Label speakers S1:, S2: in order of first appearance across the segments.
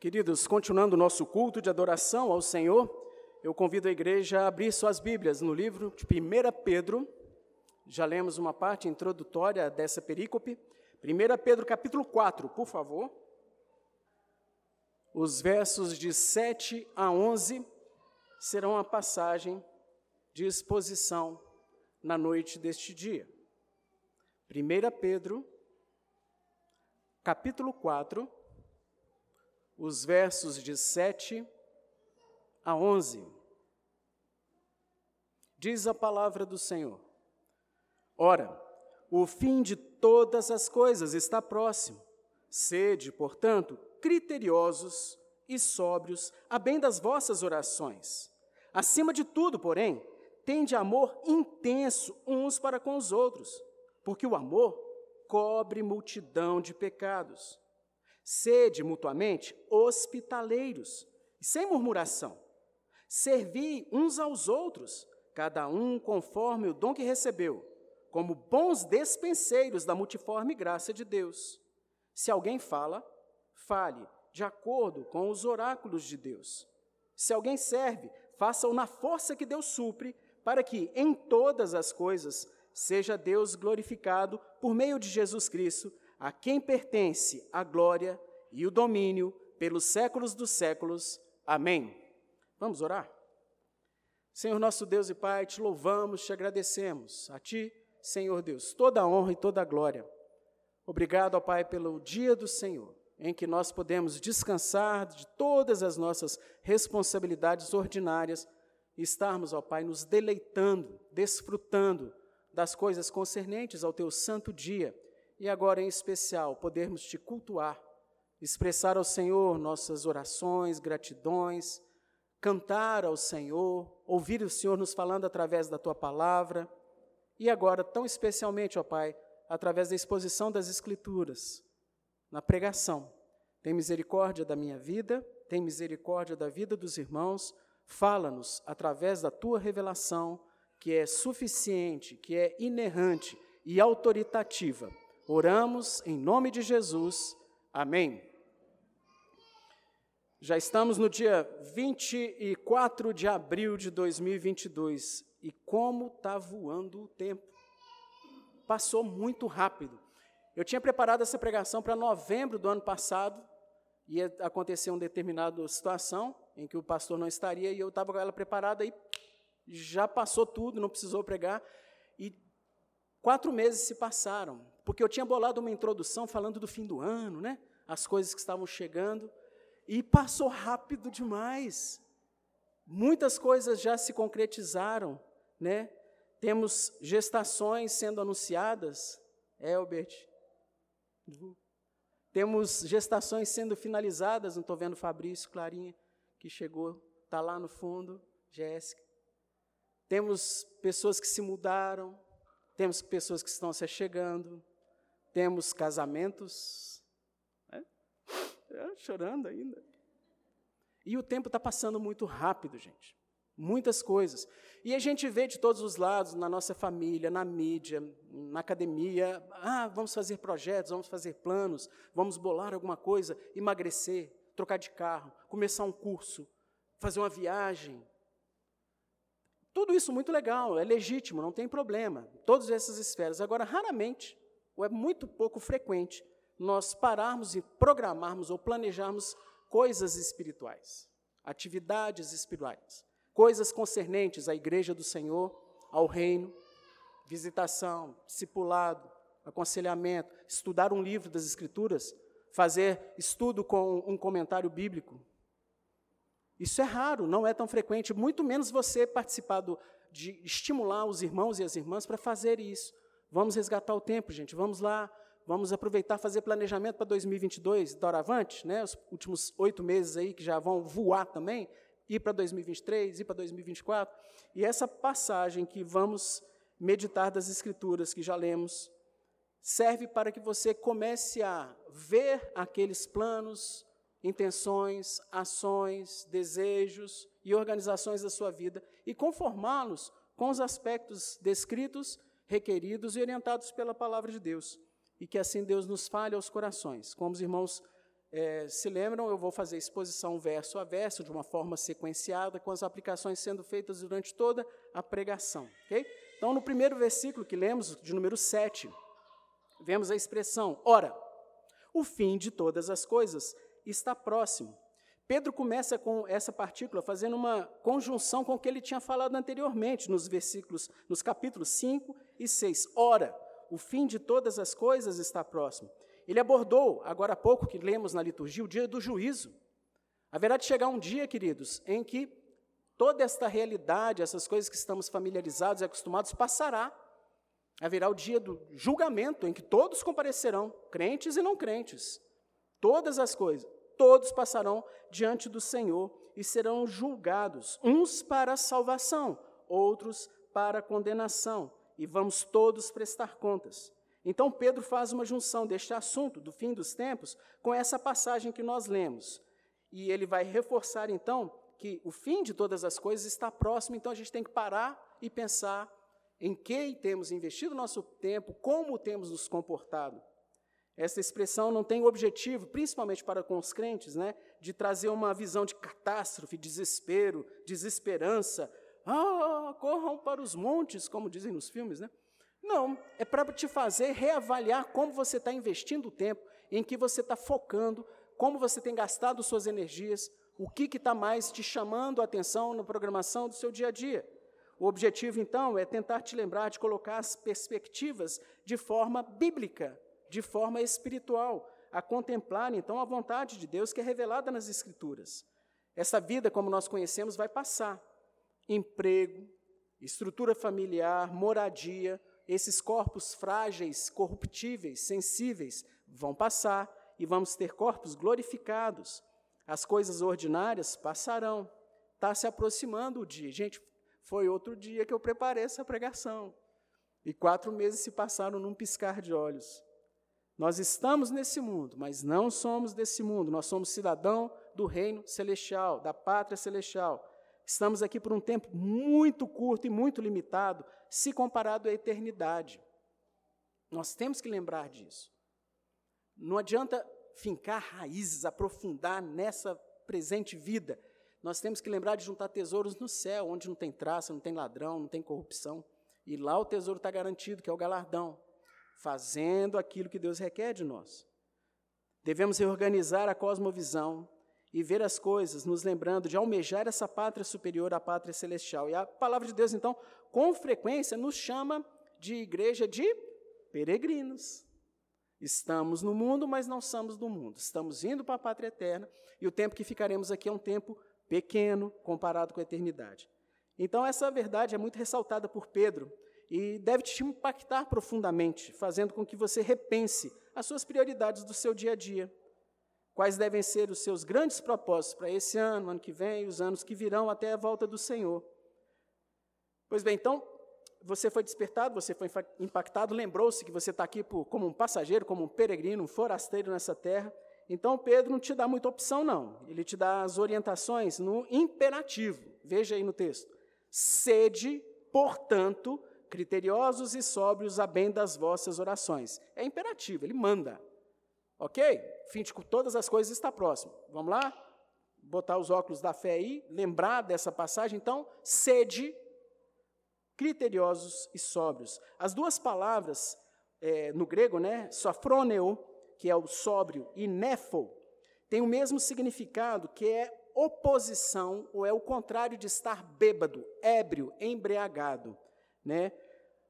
S1: Queridos, continuando o nosso culto de adoração ao Senhor, eu convido a igreja a abrir suas Bíblias no livro de 1 Pedro. Já lemos uma parte introdutória dessa perícope. 1 Pedro capítulo 4, por favor. Os versos de 7 a 11 serão a passagem de exposição na noite deste dia. 1 Pedro, capítulo 4, os versos de 7 a 11. Diz a palavra do Senhor: Ora, o fim de todas as coisas está próximo. Sede, portanto, criteriosos e sóbrios, a bem das vossas orações. Acima de tudo, porém, tende amor intenso uns para com os outros, porque o amor cobre multidão de pecados. Sede mutuamente hospitaleiros, sem murmuração. Servi uns aos outros, cada um conforme o dom que recebeu, como bons despenseiros da multiforme graça de Deus. Se alguém fala, fale de acordo com os oráculos de Deus. Se alguém serve, faça-o na força que Deus supre, para que em todas as coisas seja Deus glorificado por meio de Jesus Cristo a quem pertence a glória e o domínio pelos séculos dos séculos. Amém. Vamos orar? Senhor nosso Deus e Pai, te louvamos, te agradecemos. A ti, Senhor Deus, toda a honra e toda a glória. Obrigado, ó Pai, pelo dia do Senhor, em que nós podemos descansar de todas as nossas responsabilidades ordinárias e estarmos, ó Pai, nos deleitando, desfrutando das coisas concernentes ao teu santo dia e agora, em especial, podermos te cultuar, expressar ao Senhor nossas orações, gratidões, cantar ao Senhor, ouvir o Senhor nos falando através da tua palavra e agora, tão especialmente, ó Pai, através da exposição das Escrituras, na pregação. Tem misericórdia da minha vida, tem misericórdia da vida dos irmãos, fala-nos através da tua revelação que é suficiente, que é inerrante e autoritativa. Oramos em nome de Jesus. Amém. Já estamos no dia 24 de abril de 2022 e como está voando o tempo. Passou muito rápido. Eu tinha preparado essa pregação para novembro do ano passado, ia acontecer uma determinada situação em que o pastor não estaria e eu estava com ela preparada e já passou tudo, não precisou pregar. E quatro meses se passaram, porque eu tinha bolado uma introdução falando do fim do ano, né? As coisas que estavam chegando, e passou rápido demais. Muitas coisas já se concretizaram, né? Temos gestações sendo anunciadas, Elbert. Temos gestações sendo finalizadas, não estou vendo Fabrício, Clarinha, que chegou, está lá no fundo, Jéssica. Temos pessoas que se mudaram, temos pessoas que estão se chegando, temos casamentos, né? é, chorando ainda. E o tempo está passando muito rápido, gente. Muitas coisas. E a gente vê de todos os lados, na nossa família, na mídia, na academia, ah, vamos fazer projetos, vamos fazer planos, vamos bolar alguma coisa, emagrecer, trocar de carro, começar um curso, fazer uma viagem, tudo isso muito legal, é legítimo, não tem problema. Todas essas esferas. Agora, raramente, ou é muito pouco frequente, nós pararmos e programarmos ou planejarmos coisas espirituais, atividades espirituais, coisas concernentes à igreja do Senhor, ao reino, visitação, discipulado, aconselhamento, estudar um livro das Escrituras, fazer estudo com um comentário bíblico, isso é raro, não é tão frequente, muito menos você participar do, de estimular os irmãos e as irmãs para fazer isso. Vamos resgatar o tempo, gente, vamos lá, vamos aproveitar fazer planejamento para 2022, doravante, né, os últimos oito meses aí que já vão voar também, ir para 2023, ir para 2024. E essa passagem que vamos meditar das Escrituras que já lemos, serve para que você comece a ver aqueles planos, intenções, ações, desejos e organizações da sua vida e conformá-los com os aspectos descritos, requeridos e orientados pela palavra de Deus. E que assim Deus nos fale aos corações. Como os irmãos é, se lembram, eu vou fazer exposição verso a verso, de uma forma sequenciada, com as aplicações sendo feitas durante toda a pregação. Okay? Então, no primeiro versículo que lemos, de número 7, vemos a expressão: Ora, o fim de todas as coisas está próximo. Pedro começa com essa partícula fazendo uma conjunção com o que ele tinha falado anteriormente nos versículos, nos capítulos 5 e 6. Ora, o fim de todas as coisas está próximo. Ele abordou, agora há pouco que lemos na liturgia, o dia do juízo. Haverá de chegar um dia, queridos, em que toda esta realidade, essas coisas que estamos familiarizados e acostumados, passará. Haverá o dia do julgamento, em que todos comparecerão, crentes e não crentes. Todas as coisas, todos passarão diante do Senhor e serão julgados, uns para salvação, outros para condenação, e vamos todos prestar contas. Então, Pedro faz uma junção deste assunto do fim dos tempos com essa passagem que nós lemos. E ele vai reforçar, então, que o fim de todas as coisas está próximo, então a gente tem que parar e pensar em que temos investido nosso tempo, como temos nos comportado. Essa expressão não tem o objetivo, principalmente para com os crentes, né, de trazer uma visão de catástrofe, desespero, desesperança. Ah, corram para os montes, como dizem nos filmes, né? Não, é para te fazer reavaliar como você está investindo o tempo, em que você está focando, como você tem gastado suas energias, o que está mais te chamando a atenção na programação do seu dia a dia. O objetivo, então, é tentar te lembrar de colocar as perspectivas de forma bíblica, de forma espiritual, a contemplar, então, a vontade de Deus que é revelada nas Escrituras. Essa vida, como nós conhecemos, vai passar. Emprego, estrutura familiar, moradia, esses corpos frágeis, corruptíveis, sensíveis, vão passar e vamos ter corpos glorificados. As coisas ordinárias passarão. Está se aproximando o dia. Gente, foi outro dia que eu preparei essa pregação. E quatro meses se passaram num piscar de olhos. Nós estamos nesse mundo, mas não somos desse mundo. Nós somos cidadão do reino celestial, da pátria celestial. Estamos aqui por um tempo muito curto e muito limitado, se comparado à eternidade. Nós temos que lembrar disso. Não adianta fincar raízes, aprofundar nessa presente vida. Nós temos que lembrar de juntar tesouros no céu, onde não tem traça, não tem ladrão, não tem corrupção. E lá o tesouro está garantido, que é o galardão, fazendo aquilo que Deus requer de nós. Devemos reorganizar a cosmovisão e ver as coisas, nos lembrando de almejar essa pátria superior à pátria celestial. E a palavra de Deus, então, com frequência nos chama de igreja de peregrinos. Estamos no mundo, mas não somos do mundo. Estamos indo para a pátria eterna e o tempo que ficaremos aqui é um tempo pequeno comparado com a eternidade. Então, essa verdade é muito ressaltada por Pedro e deve te impactar profundamente, fazendo com que você repense as suas prioridades do seu dia a dia. Quais devem ser os seus grandes propósitos para esse ano, ano que vem, os anos que virão até a volta do Senhor. Pois bem, então, você foi despertado, você foi impactado, lembrou-se que você está aqui por, como um passageiro, como um peregrino, um forasteiro nessa terra. Então, Pedro não te dá muita opção, não. Ele te dá as orientações no imperativo. Veja aí no texto. Sede, portanto, criteriosos e sóbrios a bem das vossas orações. É imperativo, ele manda. Ok? Fim de todas as coisas está próximo. Vamos lá? Botar os óculos da fé aí, lembrar dessa passagem. Então, sede, criteriosos e sóbrios. As duas palavras é, no grego, né, sofroneo, que é o sóbrio, e nefo, tem o mesmo significado, que é oposição, ou é o contrário de estar bêbado, ébrio, embriagado. Né?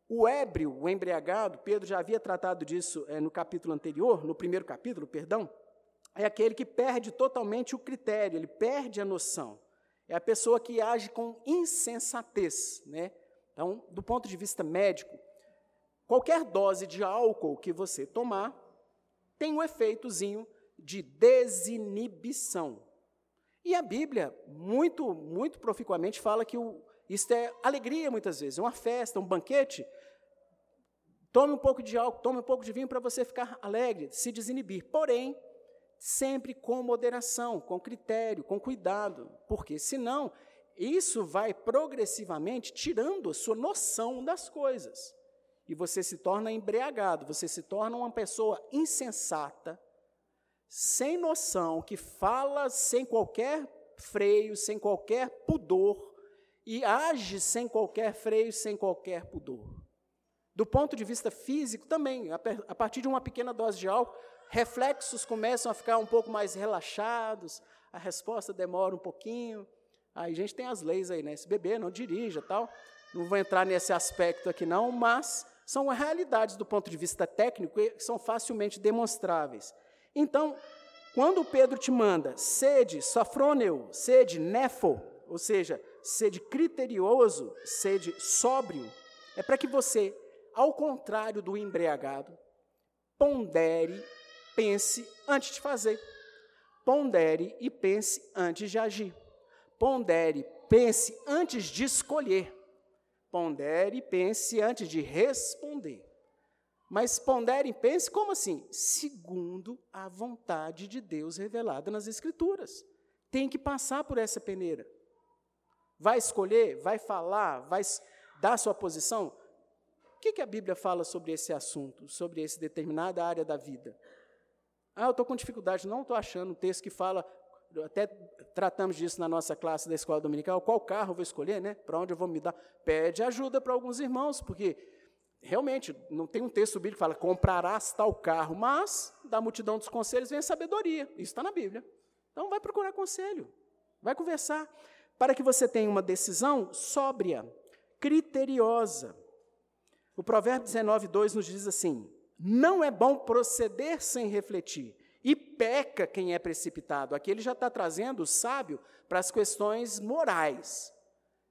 S1: O ébrio, o embriagado, Pedro já havia tratado disso é, no capítulo anterior, no primeiro capítulo, perdão, é aquele que perde totalmente o critério, ele perde a noção. É a pessoa que age com insensatez, né? Então, do ponto de vista médico, qualquer dose de álcool que você tomar tem um efeitozinho de desinibição. E a Bíblia, muito, muito proficuamente, fala que o, isso é alegria muitas vezes, é uma festa, um banquete. Tome um pouco de álcool, tome um pouco de vinho para você ficar alegre, se desinibir. Porém, sempre com moderação, com critério, com cuidado, porque senão isso vai progressivamente tirando a sua noção das coisas. E você se torna embriagado, você se torna uma pessoa insensata, sem noção, que fala sem qualquer freio, sem qualquer pudor, e age sem qualquer freio, sem qualquer pudor. Do ponto de vista físico também, a partir de uma pequena dose de álcool, reflexos começam a ficar um pouco mais relaxados, a resposta demora um pouquinho. Aí a gente tem as leis aí, né? Se beber, não dirija, tal. Não vou entrar nesse aspecto aqui não, mas são realidades do ponto de vista técnico que são facilmente demonstráveis. Então, quando Pedro te manda sede safrôneo, sede nefo, ou seja, sede criterioso, sede sóbrio, é para que você, ao contrário do embriagado, pondere, pense antes de fazer. Pondere e pense antes de agir. Pondere, pense antes de escolher. Pondere e pense antes de responder. Mas pondere e pense como assim? Segundo a vontade de Deus revelada nas Escrituras. Tem que passar por essa peneira. Vai escolher, vai falar, vai dar sua posição. O que, que a Bíblia fala sobre esse assunto, sobre essa determinada área da vida? Ah, eu estou com dificuldade, não estou achando um texto que fala, até tratamos disso na nossa classe da escola dominical, qual carro eu vou escolher, né? Para onde eu vou me dar? Pede ajuda para alguns irmãos, porque realmente não tem um texto bíblico que fala comprarás tal carro, mas da multidão dos conselhos vem a sabedoria. Isso está na Bíblia. Então vai procurar conselho, vai conversar, para que você tenha uma decisão sóbria, criteriosa. O provérbio 19, 2 nos diz assim: não é bom proceder sem refletir, e peca quem é precipitado. Aqui ele já está trazendo o sábio para as questões morais.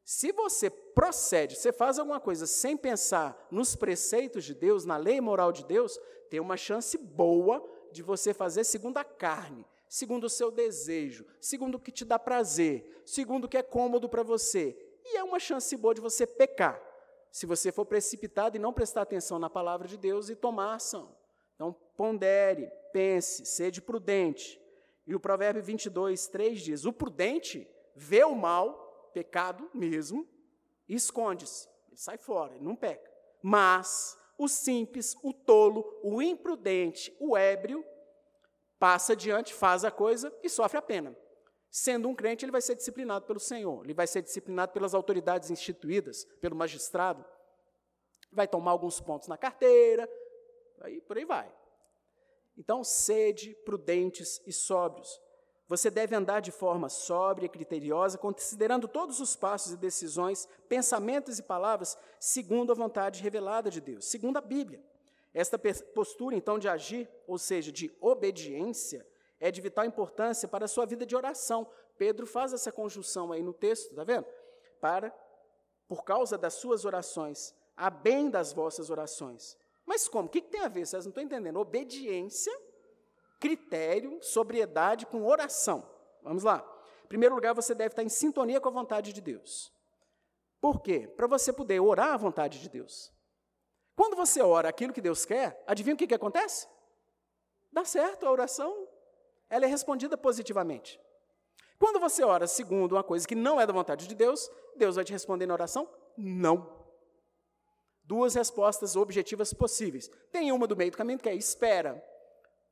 S1: Se você procede, você faz alguma coisa sem pensar nos preceitos de Deus, na lei moral de Deus, tem uma chance boa de você fazer segundo a carne, segundo o seu desejo, segundo o que te dá prazer, segundo o que é cômodo para você. E é uma chance boa de você pecar se você for precipitado e não prestar atenção na palavra de Deus e tomar ação. Então, pondere, pense, sede prudente. E o provérbio 22, 3 diz: O prudente vê o mal, pecado mesmo, e esconde-se. Ele sai fora, ele não peca. Mas o simples, o tolo, o imprudente, o ébrio, passa adiante, faz a coisa e sofre a pena. Sendo um crente, ele vai ser disciplinado pelo Senhor, ele vai ser disciplinado pelas autoridades instituídas, pelo magistrado, vai tomar alguns pontos na carteira, aí por aí vai. Então, sede prudentes e sóbrios. Você deve andar de forma sóbria e criteriosa, considerando todos os passos e decisões, pensamentos e palavras, segundo a vontade revelada de Deus, segundo a Bíblia. Esta postura, então, de agir, ou seja, de obediência, é de vital importância para a sua vida de oração. Pedro faz essa conjunção aí no texto, está vendo? Para, por causa das suas orações, a bem das vossas orações. Mas como? O que, que tem a ver? Vocês não estão entendendo. Obediência, critério, sobriedade com oração. Vamos lá. Em primeiro lugar, você deve estar em sintonia com a vontade de Deus. Por quê? Para você poder orar a vontade de Deus. Quando você ora aquilo que Deus quer, adivinha o que, que acontece? Dá certo a oração, ela é respondida positivamente. Quando você ora segundo uma coisa que não é da vontade de Deus, Deus vai te responder na oração? Não. Duas respostas objetivas possíveis. Tem uma do meio do caminho que é espera,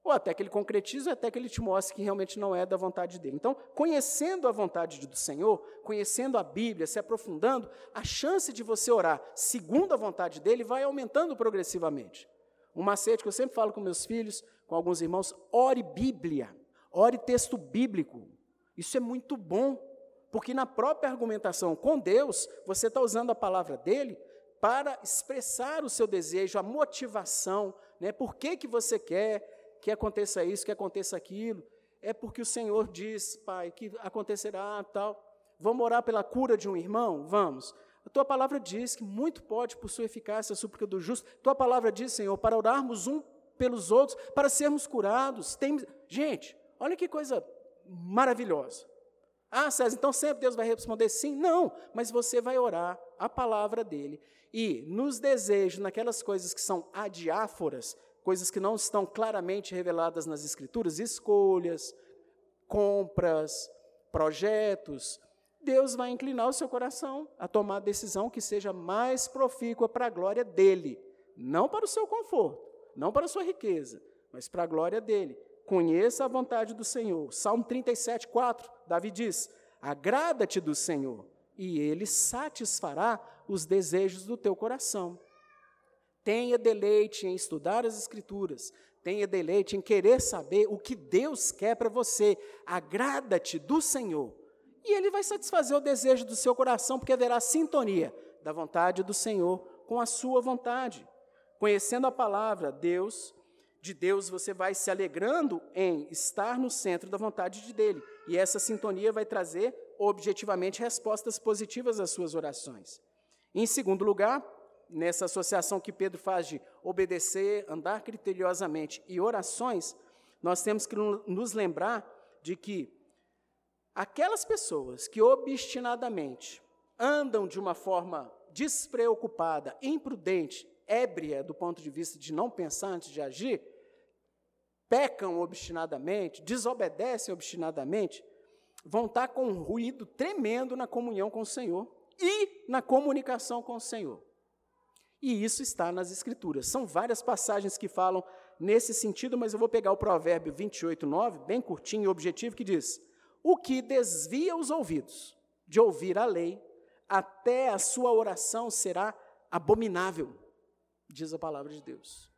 S1: ou até que ele concretize, ou até que ele te mostre que realmente não é da vontade dele. Então, conhecendo a vontade do Senhor, conhecendo a Bíblia, se aprofundando, a chance de você orar segundo a vontade dele vai aumentando progressivamente. Um macete que eu sempre falo com meus filhos, com alguns irmãos, ore Bíblia. Ore texto bíblico. Isso é muito bom, porque na própria argumentação com Deus, você está usando a palavra dele para expressar o seu desejo, a motivação, né? Por que, que você quer que aconteça isso, que aconteça aquilo? É porque o Senhor diz, Pai, que acontecerá tal. Vamos orar pela cura de um irmão? Vamos. A tua palavra diz que muito pode, por sua eficácia, a súplica do justo. A tua palavra diz, Senhor, para orarmos um pelos outros, para sermos curados. Tem... Gente, Olha que coisa maravilhosa. Ah, César, então sempre Deus vai responder sim? Não, mas você vai orar a palavra dele e nos desejos, naquelas coisas que são adiáforas, coisas que não estão claramente reveladas nas Escrituras, escolhas, compras, projetos, Deus vai inclinar o seu coração a tomar a decisão que seja mais profícua para a glória dele, não para o seu conforto, não para a sua riqueza, mas para a glória dele conheça a vontade do Senhor. Salmo 37, 4, Davi diz: Agrada-te do Senhor, e ele satisfará os desejos do teu coração. Tenha deleite em estudar as Escrituras, tenha deleite em querer saber o que Deus quer para você. Agrada-te do Senhor, e Ele vai satisfazer o desejo do seu coração, porque haverá sintonia da vontade do Senhor com a sua vontade. Conhecendo a palavra, Deus, de Deus, você vai se alegrando em estar no centro da vontade de dele. E essa sintonia vai trazer objetivamente respostas positivas às suas orações. Em segundo lugar, nessa associação que Pedro faz de obedecer, andar criteriosamente e orações, nós temos que nos lembrar de que aquelas pessoas que obstinadamente andam de uma forma despreocupada, imprudente, ébria do ponto de vista de não pensar antes de agir, pecam obstinadamente, desobedecem obstinadamente, vão estar com um ruído tremendo na comunhão com o Senhor e na comunicação com o Senhor. E isso está nas Escrituras. São várias passagens que falam nesse sentido, mas eu vou pegar o provérbio 28, 9, bem curtinho e objetivo, que diz: O que desvia os ouvidos de ouvir a lei, até a sua oração será abominável, diz a palavra de Deus.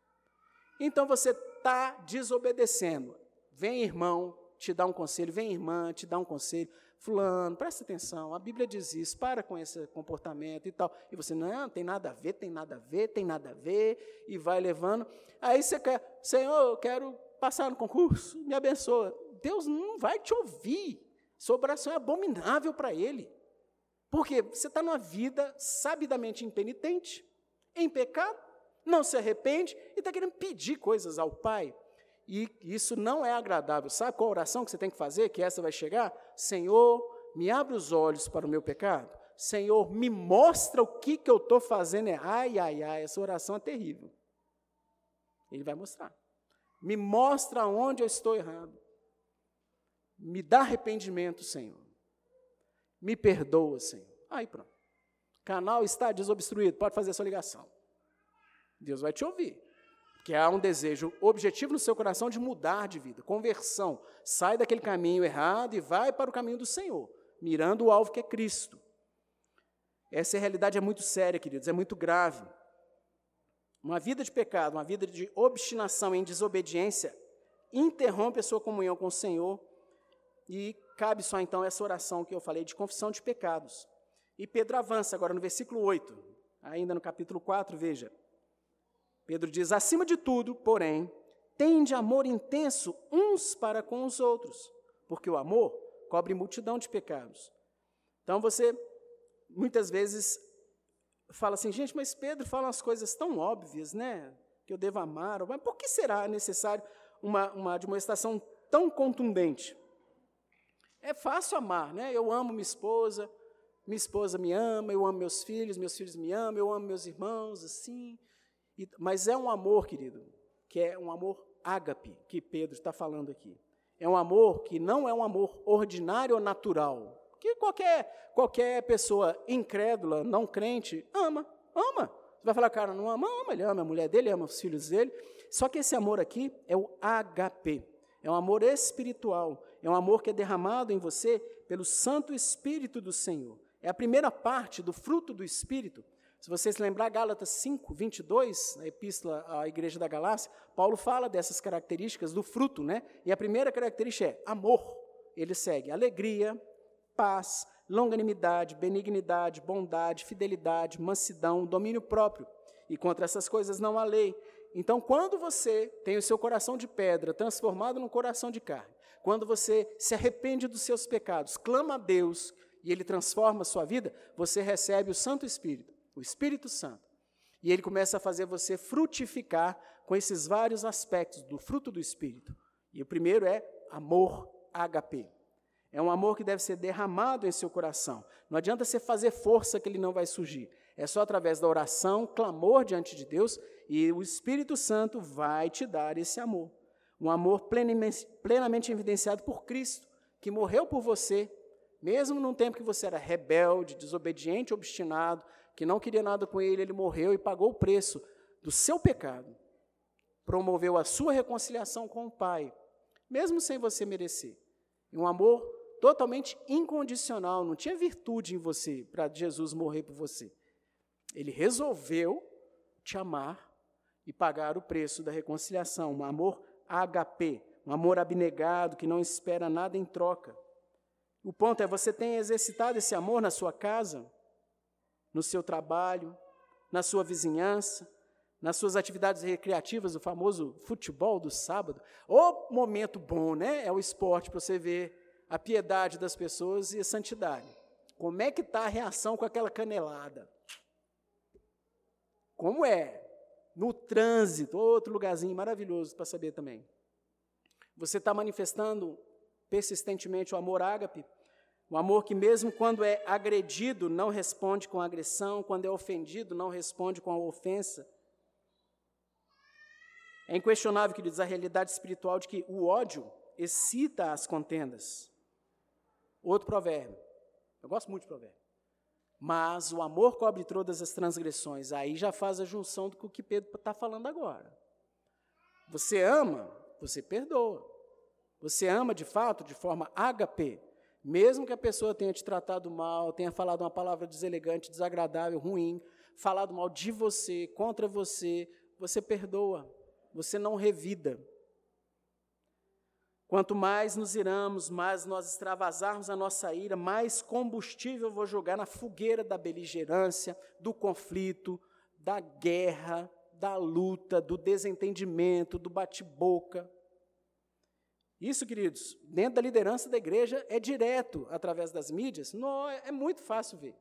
S1: Então você está desobedecendo. Vem irmão te dar um conselho, vem irmã te dar um conselho. Fulano, presta atenção, a Bíblia diz isso, para com esse comportamento e tal. E você, não, tem nada a ver, tem nada a ver, tem nada a ver, e vai levando. Aí você quer, Senhor, eu quero passar no concurso, me abençoa. Deus não vai te ouvir. Sua oração é abominável para Ele. Porque você está numa vida sabidamente impenitente, em pecado, não se arrepende e está querendo pedir coisas ao Pai. E isso não é agradável. Sabe qual oração que você tem que fazer? Que essa vai chegar? Senhor, me abre os olhos para o meu pecado. Senhor, me mostra o que, que eu estou fazendo. Ai, ai, ai, essa oração é terrível. Ele vai mostrar. Me mostra onde eu estou errado. Me dá arrependimento, Senhor. Me perdoa, Senhor. Aí pronto. Canal está desobstruído, pode fazer a sua ligação. Deus vai te ouvir que há um desejo objetivo no seu coração de mudar de vida, conversão. Sai daquele caminho errado e vai para o caminho do Senhor, mirando o alvo que é Cristo. Essa realidade é muito séria, queridos, é muito grave. Uma vida de pecado, uma vida de obstinação em desobediência, interrompe a sua comunhão com o Senhor e cabe só então essa oração que eu falei de confissão de pecados. E Pedro avança agora no versículo 8, ainda no capítulo 4, veja. Pedro diz: acima de tudo, porém, tende amor intenso uns para com os outros, porque o amor cobre multidão de pecados. Então você muitas vezes fala assim, gente, mas Pedro fala umas coisas tão óbvias, né? Que eu devo amar, mas por que será necessário uma, uma demonstração tão contundente? É fácil amar, né? Eu amo minha esposa, minha esposa me ama, eu amo meus filhos, meus filhos me amam, eu amo meus irmãos, assim. E, mas é um amor, querido, que é um amor ágape, que Pedro está falando aqui. É um amor que não é um amor ordinário ou natural, que qualquer, qualquer pessoa incrédula, não crente, ama, ama. Você vai falar, cara, não ama, ama, ele ama a mulher dele, ama os filhos dele. Só que esse amor aqui é o HP, é um amor espiritual, é um amor que é derramado em você pelo Santo Espírito do Senhor. É a primeira parte do fruto do Espírito se vocês lembrar, Gálatas 5, 22, na epístola à igreja da Galácia, Paulo fala dessas características do fruto, né? E a primeira característica é amor. Ele segue alegria, paz, longanimidade, benignidade, bondade, fidelidade, mansidão, domínio próprio. E contra essas coisas não há lei. Então, quando você tem o seu coração de pedra transformado num coração de carne, quando você se arrepende dos seus pecados, clama a Deus e ele transforma a sua vida, você recebe o Santo Espírito o Espírito Santo. E ele começa a fazer você frutificar com esses vários aspectos do fruto do Espírito. E o primeiro é amor HP. É um amor que deve ser derramado em seu coração. Não adianta você fazer força que ele não vai surgir. É só através da oração, clamor diante de Deus, e o Espírito Santo vai te dar esse amor. Um amor plenamente, plenamente evidenciado por Cristo, que morreu por você, mesmo num tempo que você era rebelde, desobediente, obstinado, que não queria nada com ele, ele morreu e pagou o preço do seu pecado. Promoveu a sua reconciliação com o Pai, mesmo sem você merecer. Um amor totalmente incondicional, não tinha virtude em você para Jesus morrer por você. Ele resolveu te amar e pagar o preço da reconciliação, um amor HP, um amor abnegado que não espera nada em troca. O ponto é: você tem exercitado esse amor na sua casa, no seu trabalho, na sua vizinhança, nas suas atividades recreativas, o famoso futebol do sábado. O momento bom, né? É o esporte para você ver a piedade das pessoas e a santidade. Como é que está a reação com aquela canelada? Como é? No trânsito, outro lugarzinho maravilhoso para saber também. Você está manifestando persistentemente o amor ágape, o amor que, mesmo quando é agredido, não responde com agressão, quando é ofendido, não responde com a ofensa. É inquestionável, queridos, a realidade espiritual de que o ódio excita as contendas. Outro provérbio. Eu gosto muito de provérbio. Mas o amor cobre todas as transgressões. Aí já faz a junção do que o que Pedro está falando agora. Você ama, você perdoa. Você ama de fato, de forma HP, mesmo que a pessoa tenha te tratado mal, tenha falado uma palavra deselegante, desagradável, ruim, falado mal de você, contra você, você perdoa, você não revida. Quanto mais nos iramos, mais nós extravasarmos a nossa ira, mais combustível eu vou jogar na fogueira da beligerância, do conflito, da guerra, da luta, do desentendimento, do bate-boca. Isso, queridos, dentro da liderança da igreja é direto através das mídias, não, é muito fácil ver.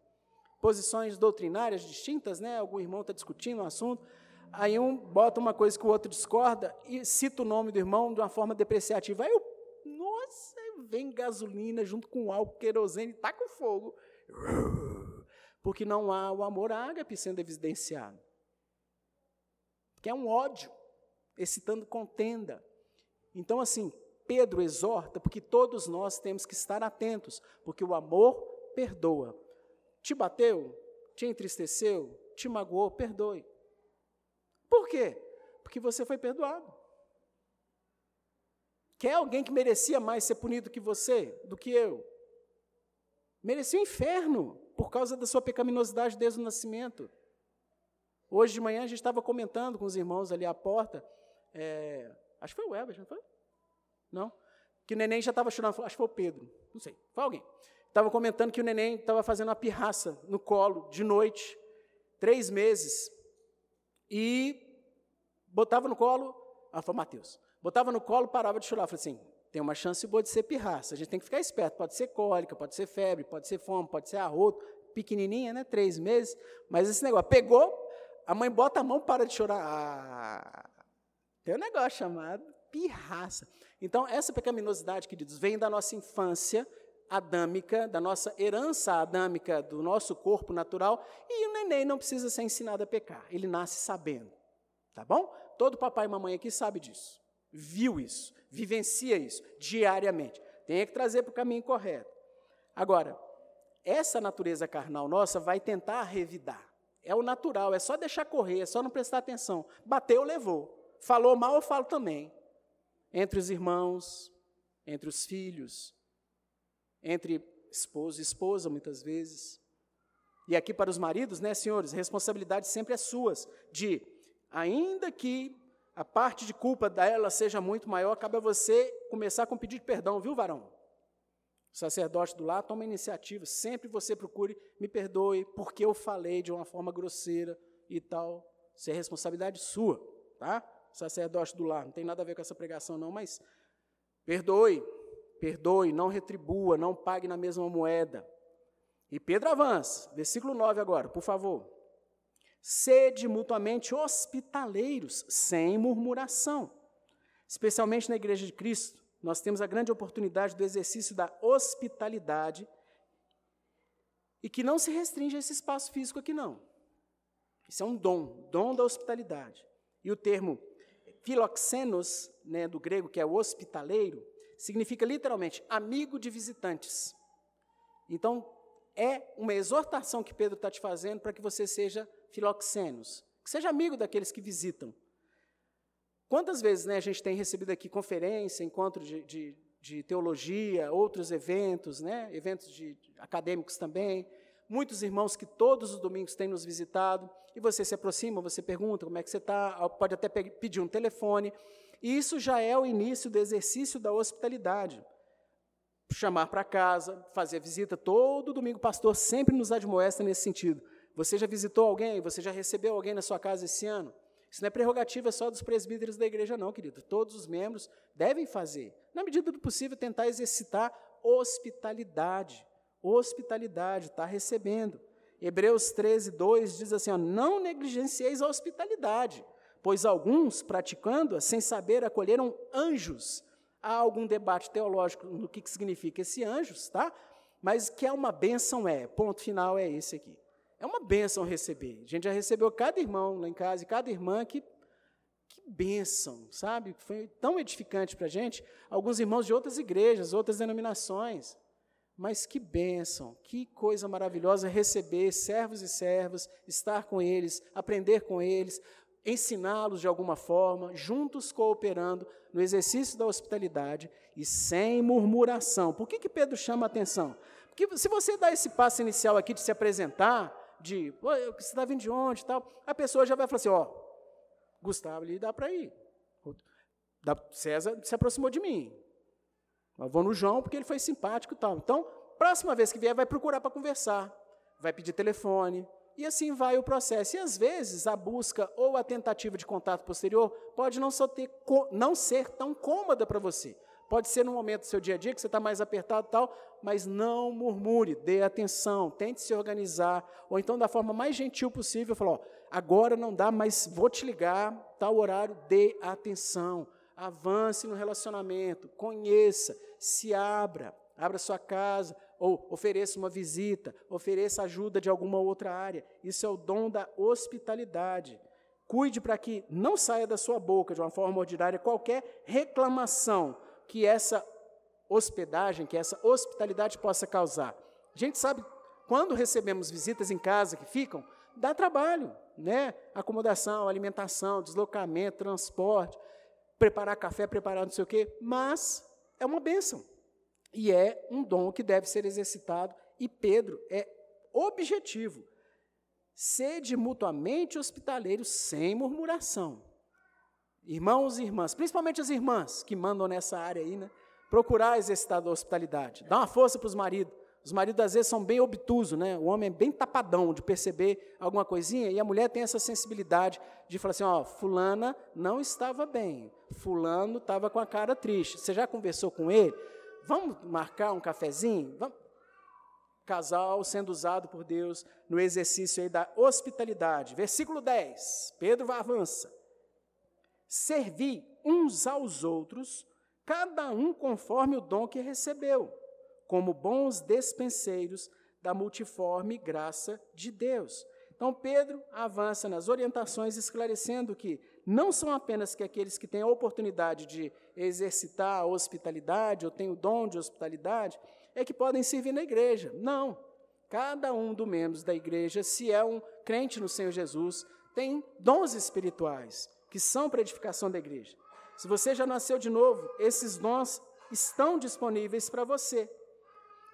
S1: Posições doutrinárias distintas, né? Algum irmão está discutindo um assunto, aí um bota uma coisa que o outro discorda e cita o nome do irmão de uma forma depreciativa. Aí eu, nossa, vem gasolina junto com álcool, querosene, tá com fogo. Porque não há o amor ágape sendo evidenciado que é um ódio, excitando contenda. Então, assim, Pedro exorta, porque todos nós temos que estar atentos, porque o amor perdoa. Te bateu? Te entristeceu? Te magoou? Perdoe. Por quê? Porque você foi perdoado. Quer alguém que merecia mais ser punido que você, do que eu? Merecia o inferno por causa da sua pecaminosidade desde o nascimento. Hoje de manhã a gente estava comentando com os irmãos ali à porta, é, acho que foi o Weber, não foi? Não? Que o neném já estava chorando, acho que foi o Pedro, não sei, foi alguém. Estava comentando que o neném estava fazendo uma pirraça no colo, de noite, três meses, e botava no colo, ah, foi Mateus, botava no colo, parava de chorar, falei assim, tem uma chance boa de ser pirraça, a gente tem que ficar esperto, pode ser cólica, pode ser febre, pode ser fome, pode ser arroto, pequenininha, né, três meses, mas esse negócio, pegou, a mãe bota a mão, para de chorar. Ah, tem um negócio chamado pirraça. Então, essa pecaminosidade, queridos, vem da nossa infância adâmica, da nossa herança adâmica do nosso corpo natural, e o neném não precisa ser ensinado a pecar, ele nasce sabendo. Tá bom? Todo papai e mamãe aqui sabe disso. Viu isso, vivencia isso diariamente. Tem que trazer para o caminho correto. Agora, essa natureza carnal nossa vai tentar revidar. É o natural, é só deixar correr, é só não prestar atenção. Bateu, levou. Falou mal, eu falo também. Entre os irmãos, entre os filhos, entre esposo e esposa, muitas vezes. E aqui para os maridos, né, senhores, a responsabilidade sempre é suas, de, ainda que a parte de culpa dela seja muito maior, cabe a você começar com pedido de perdão, viu, varão? sacerdote do lar, toma iniciativa. Sempre você procure, me perdoe, porque eu falei de uma forma grosseira e tal. Isso é responsabilidade sua, tá? Sacerdote do lar, não tem nada a ver com essa pregação, não, mas perdoe, perdoe, não retribua, não pague na mesma moeda. E Pedro avança, versículo 9 agora, por favor. Sede mutuamente hospitaleiros, sem murmuração, especialmente na igreja de Cristo nós temos a grande oportunidade do exercício da hospitalidade e que não se restringe a esse espaço físico aqui, não. Isso é um dom, dom da hospitalidade. E o termo philoxenos, né, do grego, que é hospitaleiro, significa literalmente amigo de visitantes. Então, é uma exortação que Pedro está te fazendo para que você seja filoxenos, que seja amigo daqueles que visitam. Quantas vezes né, a gente tem recebido aqui conferência, encontro de, de, de teologia, outros eventos, né, eventos de, acadêmicos também, muitos irmãos que todos os domingos têm nos visitado, e você se aproxima, você pergunta como é que você está, pode até pedir um telefone, e isso já é o início do exercício da hospitalidade. Chamar para casa, fazer visita todo domingo, o pastor sempre nos admoesta nesse sentido. Você já visitou alguém? Você já recebeu alguém na sua casa esse ano? Isso não é prerrogativa só dos presbíteros da igreja, não, querido. Todos os membros devem fazer, na medida do possível, tentar exercitar hospitalidade. Hospitalidade, está recebendo. Hebreus 13, 2 diz assim: ó, Não negligencieis a hospitalidade, pois alguns, praticando-a, sem saber, acolheram anjos. Há algum debate teológico no que, que significa esse anjos, tá? Mas que é uma bênção, é. Ponto final é esse aqui. É uma bênção receber. A gente já recebeu cada irmão lá em casa e cada irmã que, que bênção, sabe? Foi tão edificante para a gente. Alguns irmãos de outras igrejas, outras denominações. Mas que bênção, que coisa maravilhosa receber servos e servas, estar com eles, aprender com eles, ensiná-los de alguma forma, juntos cooperando no exercício da hospitalidade e sem murmuração. Por que, que Pedro chama a atenção? Porque se você dá esse passo inicial aqui de se apresentar, de você está vindo de onde tal, a pessoa já vai falar assim: ó, Gustavo ali dá para ir. César se aproximou de mim. Eu vou no João porque ele foi simpático e tal. Então, próxima vez que vier, vai procurar para conversar, vai pedir telefone, e assim vai o processo. E às vezes a busca ou a tentativa de contato posterior pode não, só ter, não ser tão cômoda para você. Pode ser no momento do seu dia a dia que você está mais apertado e tal, mas não murmure, dê atenção, tente se organizar, ou então da forma mais gentil possível, falar, agora não dá, mas vou te ligar, tal horário, dê atenção, avance no relacionamento, conheça, se abra, abra sua casa, ou ofereça uma visita, ofereça ajuda de alguma outra área. Isso é o dom da hospitalidade. Cuide para que não saia da sua boca, de uma forma ordinária, qualquer reclamação que essa hospedagem, que essa hospitalidade possa causar. A gente sabe, quando recebemos visitas em casa que ficam, dá trabalho, né? Acomodação, alimentação, deslocamento, transporte, preparar café, preparar não sei o quê, mas é uma bênção. E é um dom que deve ser exercitado, e Pedro é objetivo. Sede mutuamente hospitaleiros sem murmuração. Irmãos e irmãs, principalmente as irmãs que mandam nessa área aí, né? Procurar exercitar a hospitalidade. Dá uma força para os maridos. Os maridos às vezes são bem obtusos, né? O homem é bem tapadão de perceber alguma coisinha e a mulher tem essa sensibilidade de falar assim, ó, fulana não estava bem, fulano estava com a cara triste. Você já conversou com ele? Vamos marcar um cafezinho? Vamos? Casal sendo usado por Deus no exercício aí da hospitalidade. Versículo 10. Pedro avança servi uns aos outros, cada um conforme o dom que recebeu, como bons despenseiros da multiforme graça de Deus. Então, Pedro avança nas orientações, esclarecendo que não são apenas que aqueles que têm a oportunidade de exercitar a hospitalidade ou têm o dom de hospitalidade é que podem servir na igreja. Não. Cada um dos membros da igreja, se é um crente no Senhor Jesus, tem dons espirituais que são para edificação da igreja. Se você já nasceu de novo, esses dons estão disponíveis para você.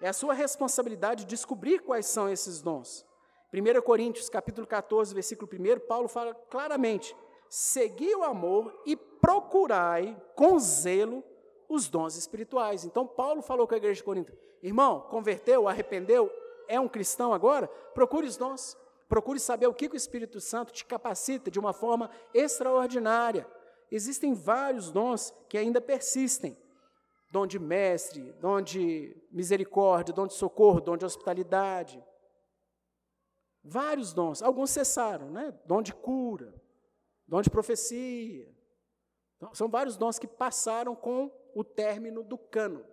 S1: É a sua responsabilidade descobrir quais são esses dons. 1 Coríntios, capítulo 14, versículo 1, Paulo fala claramente: segui o amor e procurai com zelo os dons espirituais. Então, Paulo falou com a igreja de Corinto: irmão, converteu, arrependeu, é um cristão agora? Procure os dons. Procure saber o que o Espírito Santo te capacita de uma forma extraordinária. Existem vários dons que ainda persistem. Dom de mestre, dom de misericórdia, dom de socorro, dom de hospitalidade. Vários dons. Alguns cessaram, né? Dom de cura, dom de profecia. Então, são vários dons que passaram com o término do cano.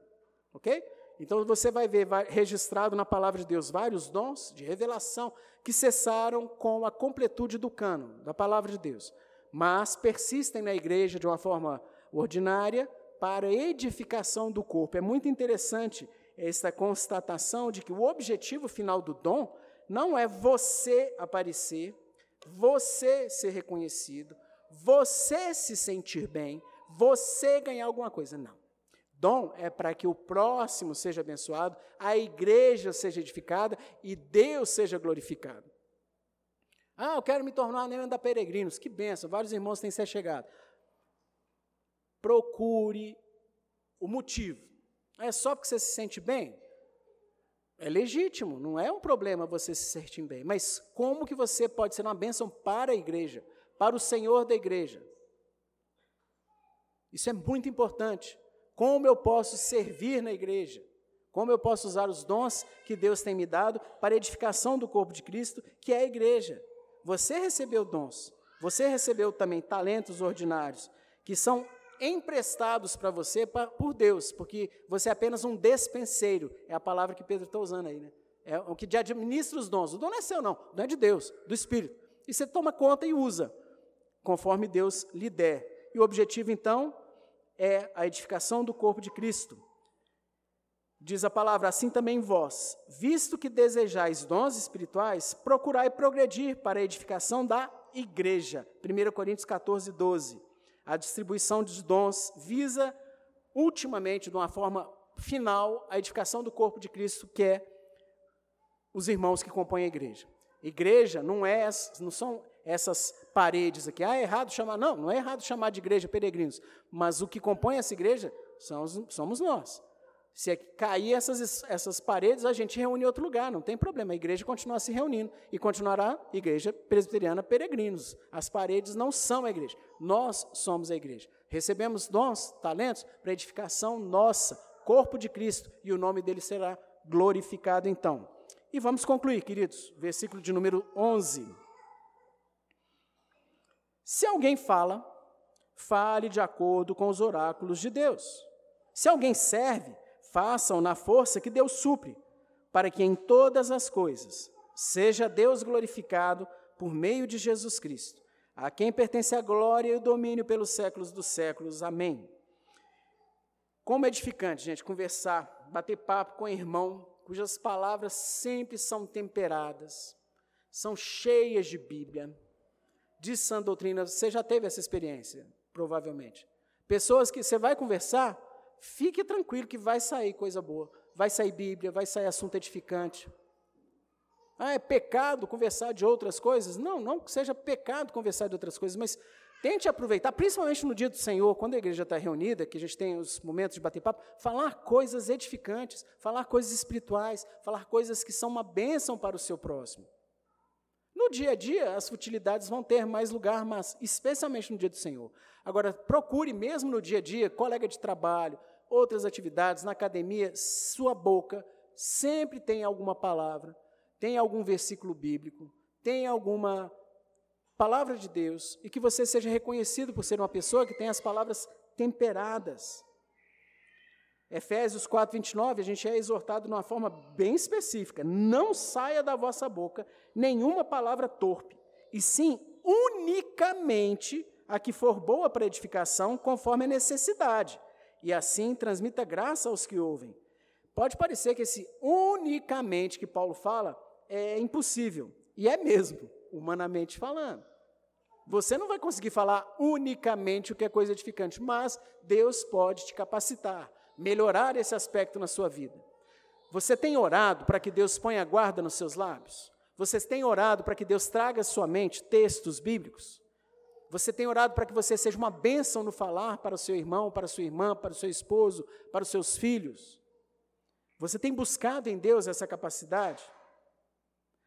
S1: Ok? Então você vai ver registrado na palavra de Deus vários dons de revelação que cessaram com a completude do cano da palavra de Deus, mas persistem na igreja de uma forma ordinária para edificação do corpo. É muito interessante essa constatação de que o objetivo final do dom não é você aparecer, você ser reconhecido, você se sentir bem, você ganhar alguma coisa. Não. Dom é para que o próximo seja abençoado, a igreja seja edificada e Deus seja glorificado. Ah, eu quero me tornar membro da Peregrinos. Que benção, vários irmãos têm se chegado. Procure o motivo. É só porque você se sente bem? É legítimo, não é um problema você se sentir bem. Mas como que você pode ser uma bênção para a igreja, para o Senhor da igreja? Isso é muito importante. Como eu posso servir na igreja? Como eu posso usar os dons que Deus tem me dado para a edificação do corpo de Cristo, que é a igreja? Você recebeu dons, você recebeu também talentos ordinários, que são emprestados para você por Deus, porque você é apenas um despenseiro, é a palavra que Pedro está usando aí, né? É o que administra os dons. O dom não é seu, não, o dom é de Deus, do Espírito. E você toma conta e usa, conforme Deus lhe der. E o objetivo, então, é a edificação do corpo de Cristo. Diz a palavra, assim também vós, visto que desejais dons espirituais, procurai progredir para a edificação da igreja. 1 Coríntios 14, 12. A distribuição dos dons visa, ultimamente, de uma forma final, a edificação do corpo de Cristo, que é os irmãos que compõem a igreja. Igreja não, é, não são essas paredes aqui. Ah, é errado chamar. Não, não é errado chamar de igreja peregrinos. Mas o que compõe essa igreja somos, somos nós. Se cair essas, essas paredes, a gente reúne em outro lugar, não tem problema. A igreja continua se reunindo e continuará igreja presbiteriana peregrinos. As paredes não são a igreja, nós somos a igreja. Recebemos dons, talentos para edificação nossa, corpo de Cristo, e o nome dele será glorificado então. E vamos concluir, queridos, versículo de número 11. Se alguém fala, fale de acordo com os oráculos de Deus. Se alguém serve, façam na força que Deus supre, para que em todas as coisas seja Deus glorificado por meio de Jesus Cristo, a quem pertence a glória e o domínio pelos séculos dos séculos. Amém. Como edificante, gente, conversar, bater papo com o irmão, cujas palavras sempre são temperadas, são cheias de Bíblia de sã doutrina, você já teve essa experiência, provavelmente. Pessoas que você vai conversar, fique tranquilo que vai sair coisa boa. Vai sair Bíblia, vai sair assunto edificante. Ah, é pecado conversar de outras coisas? Não, não que seja pecado conversar de outras coisas, mas tente aproveitar, principalmente no dia do Senhor, quando a igreja está reunida, que a gente tem os momentos de bater papo, falar coisas edificantes, falar coisas espirituais, falar coisas que são uma bênção para o seu próximo. No dia a dia, as futilidades vão ter mais lugar, mas especialmente no dia do Senhor. Agora, procure mesmo no dia a dia, colega de trabalho, outras atividades, na academia, sua boca sempre tem alguma palavra, tem algum versículo bíblico, tem alguma palavra de Deus e que você seja reconhecido por ser uma pessoa que tem as palavras temperadas. Efésios 4, 29, a gente é exortado de uma forma bem específica. Não saia da vossa boca nenhuma palavra torpe, e sim unicamente a que for boa para edificação, conforme a necessidade, e assim transmita graça aos que ouvem. Pode parecer que esse unicamente que Paulo fala é impossível, e é mesmo, humanamente falando. Você não vai conseguir falar unicamente o que é coisa edificante, mas Deus pode te capacitar melhorar esse aspecto na sua vida? Você tem orado para que Deus ponha guarda nos seus lábios? Você tem orado para que Deus traga à sua mente textos bíblicos? Você tem orado para que você seja uma bênção no falar para o seu irmão, para a sua irmã, para o seu esposo, para os seus filhos? Você tem buscado em Deus essa capacidade?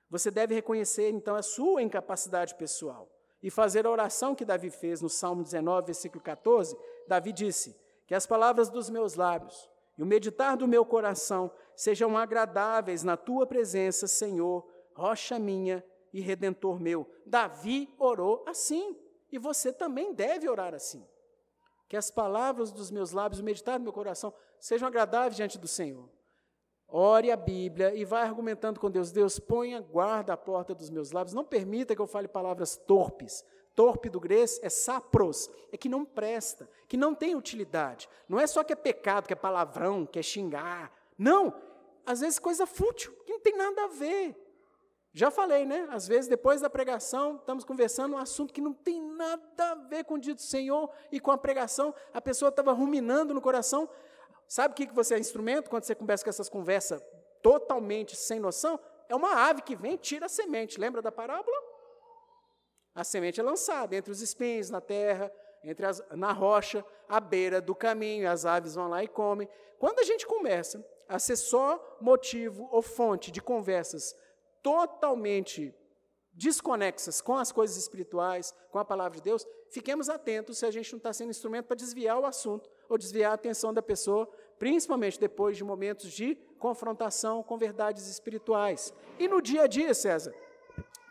S1: Você deve reconhecer então a sua incapacidade pessoal e fazer a oração que Davi fez no Salmo 19, versículo 14. Davi disse: que as palavras dos meus lábios e o meditar do meu coração sejam agradáveis na tua presença, Senhor, rocha minha e redentor meu. Davi orou assim, e você também deve orar assim. Que as palavras dos meus lábios, o meditar do meu coração, sejam agradáveis diante do Senhor. Ore a Bíblia e vai argumentando com Deus. Deus, ponha guarda à porta dos meus lábios. Não permita que eu fale palavras torpes, Torpe do grego é sapros, é que não presta, que não tem utilidade. Não é só que é pecado, que é palavrão, que é xingar. Não, às vezes coisa fútil, que não tem nada a ver. Já falei, né? Às vezes, depois da pregação, estamos conversando um assunto que não tem nada a ver com o dia do Senhor e com a pregação. A pessoa estava ruminando no coração. Sabe o que você é instrumento quando você começa com essas conversas totalmente sem noção? É uma ave que vem tira a semente. Lembra da parábola? A semente é lançada entre os espinhos na terra, entre as, na rocha, à beira do caminho. As aves vão lá e comem. Quando a gente começa a ser só motivo ou fonte de conversas totalmente desconexas com as coisas espirituais, com a palavra de Deus, fiquemos atentos se a gente não está sendo instrumento para desviar o assunto ou desviar a atenção da pessoa, principalmente depois de momentos de confrontação com verdades espirituais. E no dia a dia, César,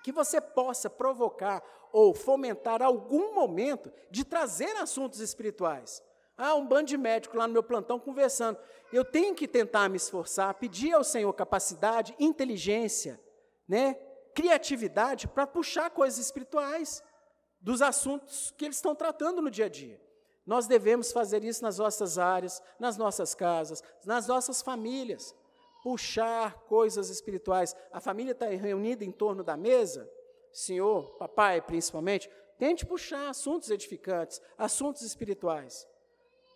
S1: que você possa provocar ou fomentar algum momento de trazer assuntos espirituais. Ah, um bando de médicos lá no meu plantão conversando. Eu tenho que tentar me esforçar, pedir ao Senhor capacidade, inteligência, né, criatividade para puxar coisas espirituais dos assuntos que eles estão tratando no dia a dia. Nós devemos fazer isso nas nossas áreas, nas nossas casas, nas nossas famílias. Puxar coisas espirituais. A família está reunida em torno da mesa, senhor, papai principalmente, tente puxar assuntos edificantes, assuntos espirituais.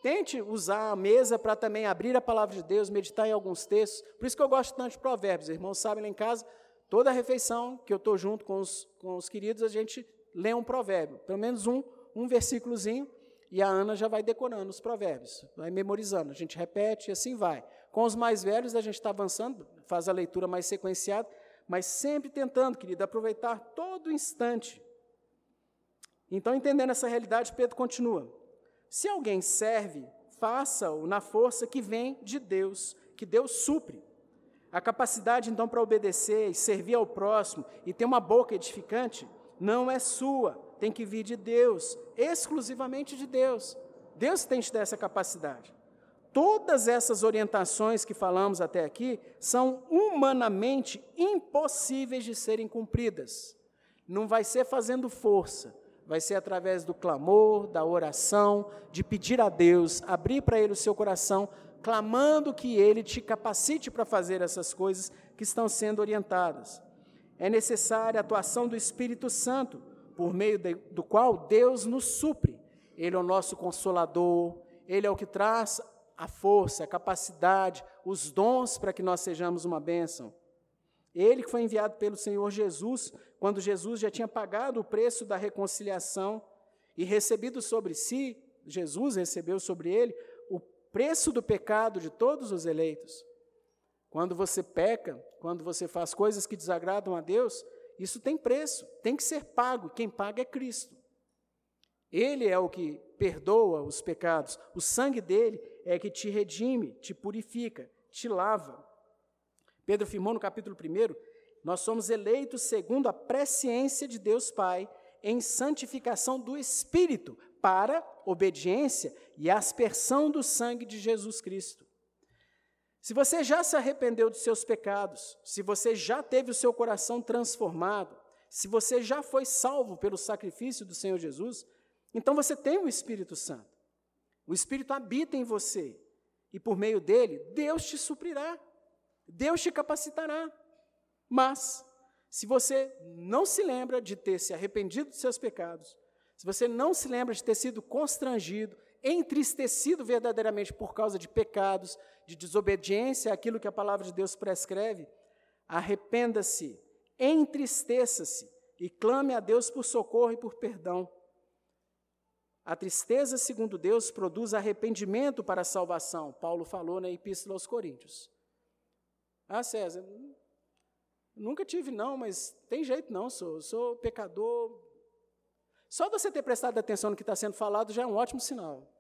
S1: Tente usar a mesa para também abrir a palavra de Deus, meditar em alguns textos. Por isso que eu gosto tanto de provérbios. Irmãos sabem lá em casa, toda refeição que eu estou junto com os, com os queridos, a gente lê um provérbio, pelo menos um, um versículozinho, e a Ana já vai decorando os provérbios, vai memorizando, a gente repete e assim vai. Com os mais velhos, a gente está avançando, faz a leitura mais sequenciada, mas sempre tentando, querido, aproveitar todo instante. Então, entendendo essa realidade, Pedro continua: se alguém serve, faça-o na força que vem de Deus, que Deus supre. A capacidade, então, para obedecer e servir ao próximo e ter uma boca edificante não é sua, tem que vir de Deus, exclusivamente de Deus. Deus tem te dar essa capacidade. Todas essas orientações que falamos até aqui são humanamente impossíveis de serem cumpridas. Não vai ser fazendo força, vai ser através do clamor, da oração, de pedir a Deus, abrir para Ele o seu coração, clamando que Ele te capacite para fazer essas coisas que estão sendo orientadas. É necessária a atuação do Espírito Santo, por meio de, do qual Deus nos supre. Ele é o nosso consolador, Ele é o que traz a força, a capacidade, os dons para que nós sejamos uma bênção. Ele que foi enviado pelo Senhor Jesus, quando Jesus já tinha pagado o preço da reconciliação e recebido sobre si, Jesus recebeu sobre ele preço do pecado de todos os eleitos. Quando você peca, quando você faz coisas que desagradam a Deus, isso tem preço, tem que ser pago. Quem paga é Cristo. Ele é o que perdoa os pecados. O sangue dele é que te redime, te purifica, te lava. Pedro afirmou no capítulo 1: nós somos eleitos segundo a presciência de Deus Pai, em santificação do Espírito, para obediência e aspersão do sangue de Jesus Cristo. Se você já se arrependeu dos seus pecados, se você já teve o seu coração transformado, se você já foi salvo pelo sacrifício do Senhor Jesus, então você tem o Espírito Santo. O Espírito habita em você e por meio dele, Deus te suprirá, Deus te capacitará. Mas, se você não se lembra de ter se arrependido dos seus pecados, se você não se lembra de ter sido constrangido, entristecido verdadeiramente por causa de pecados, de desobediência àquilo que a palavra de Deus prescreve, arrependa-se, entristeça-se e clame a Deus por socorro e por perdão. A tristeza, segundo Deus, produz arrependimento para a salvação. Paulo falou na Epístola aos Coríntios. Ah, César, nunca tive não, mas tem jeito não, sou, sou pecador. Só você ter prestado atenção no que está sendo falado já é um ótimo sinal.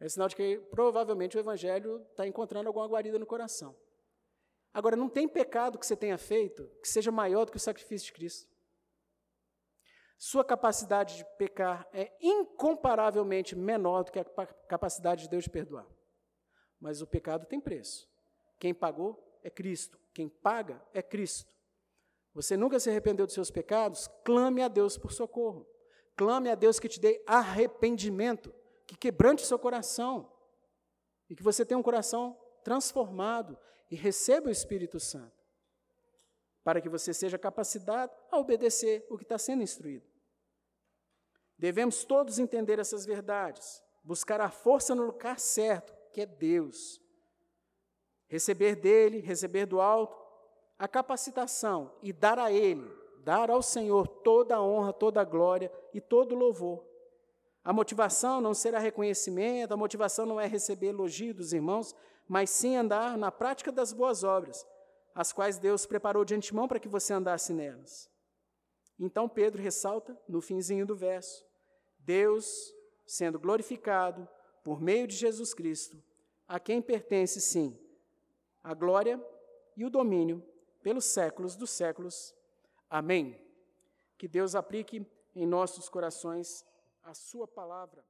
S1: É sinal de que provavelmente o Evangelho está encontrando alguma guarida no coração. Agora, não tem pecado que você tenha feito que seja maior do que o sacrifício de Cristo. Sua capacidade de pecar é incomparavelmente menor do que a capacidade de Deus de perdoar. Mas o pecado tem preço. Quem pagou é Cristo. Quem paga é Cristo. Você nunca se arrependeu dos seus pecados? Clame a Deus por socorro. Clame a Deus que te dê arrependimento que quebrante seu coração e que você tenha um coração transformado e receba o Espírito Santo. para que você seja capacitado a obedecer o que está sendo instruído. Devemos todos entender essas verdades, buscar a força no lugar certo, que é Deus. Receber dele, receber do alto, a capacitação e dar a ele, dar ao Senhor toda a honra, toda a glória e todo o louvor. A motivação não será reconhecimento, a motivação não é receber elogio dos irmãos, mas sim andar na prática das boas obras, as quais Deus preparou de antemão para que você andasse nelas. Então Pedro ressalta no finzinho do verso: Deus sendo glorificado por meio de Jesus Cristo, a quem pertence sim a glória e o domínio pelos séculos dos séculos. Amém. Que Deus aplique em nossos corações a sua palavra.